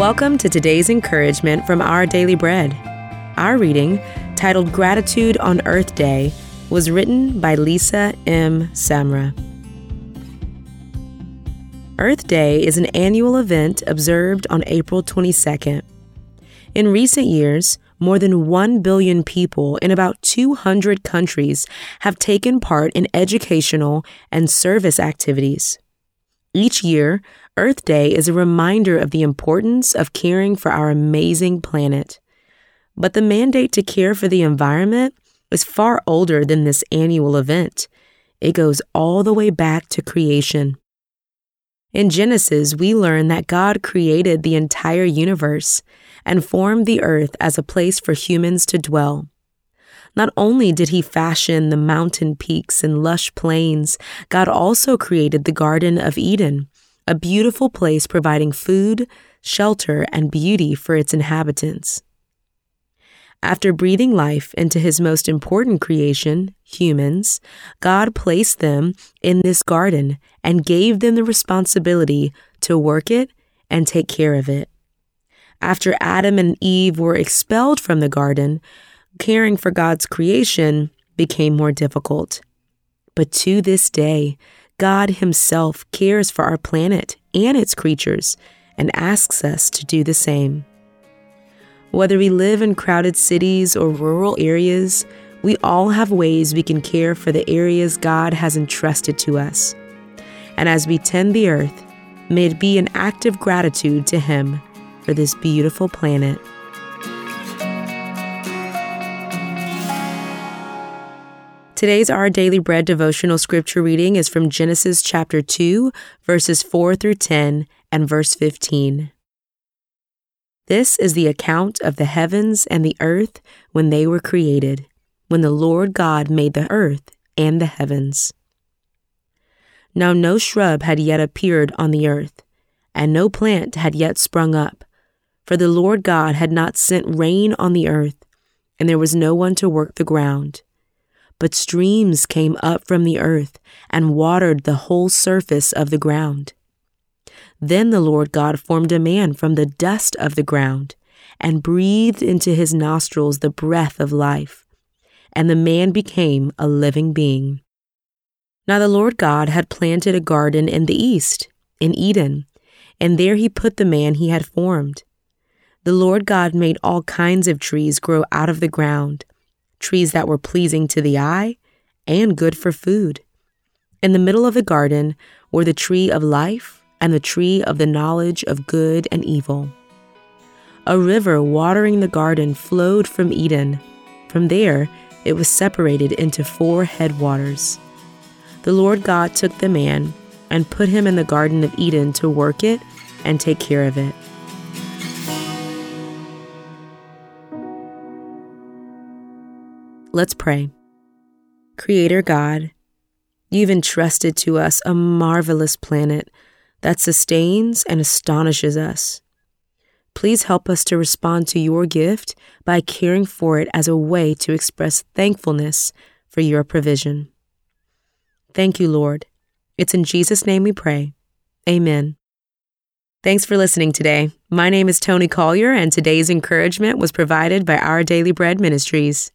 Welcome to today's encouragement from Our Daily Bread. Our reading, titled Gratitude on Earth Day, was written by Lisa M. Samra. Earth Day is an annual event observed on April 22nd. In recent years, more than 1 billion people in about 200 countries have taken part in educational and service activities. Each year, Earth Day is a reminder of the importance of caring for our amazing planet. But the mandate to care for the environment is far older than this annual event. It goes all the way back to creation. In Genesis, we learn that God created the entire universe and formed the earth as a place for humans to dwell. Not only did he fashion the mountain peaks and lush plains, God also created the Garden of Eden, a beautiful place providing food, shelter, and beauty for its inhabitants. After breathing life into his most important creation, humans, God placed them in this garden and gave them the responsibility to work it and take care of it. After Adam and Eve were expelled from the garden, caring for God's creation became more difficult. But to this day, God Himself cares for our planet and its creatures and asks us to do the same. Whether we live in crowded cities or rural areas, we all have ways we can care for the areas God has entrusted to us. And as we tend the earth, may it be an act of gratitude to Him for this beautiful planet. Today's Our Daily Bread devotional scripture reading is from Genesis chapter 2, verses 4 through 10 and verse 15. This is the account of the heavens and the earth when they were created, when the Lord God made the earth and the heavens. Now no shrub had yet appeared on the earth, and no plant had yet sprung up, for the Lord God had not sent rain on the earth, and there was no one to work the ground. But streams came up from the earth and watered the whole surface of the ground. Then the Lord God formed a man from the dust of the ground and breathed into his nostrils the breath of life, and the man became a living being. Now the Lord God had planted a garden in the east, in Eden, and there he put the man he had formed. The Lord God made all kinds of trees grow out of the ground, trees that were pleasing to the eye and good for food. In the middle of the garden were the tree of life and the tree of the knowledge of good and evil. A river watering the garden flowed from Eden. From there, it was separated into four headwaters. The Lord God took the man and put him in the Garden of Eden to work it and take care of it. Let's pray. Creator God, you've entrusted to us a marvelous planet that sustains and astonishes us. Please help us to respond to your gift by caring for it as a way to express thankfulness for your provision. Thank you, Lord. It's in Jesus' name we pray. Amen. Thanks for listening today. My name is Tony Collier, and today's encouragement was provided by Our Daily Bread Ministries.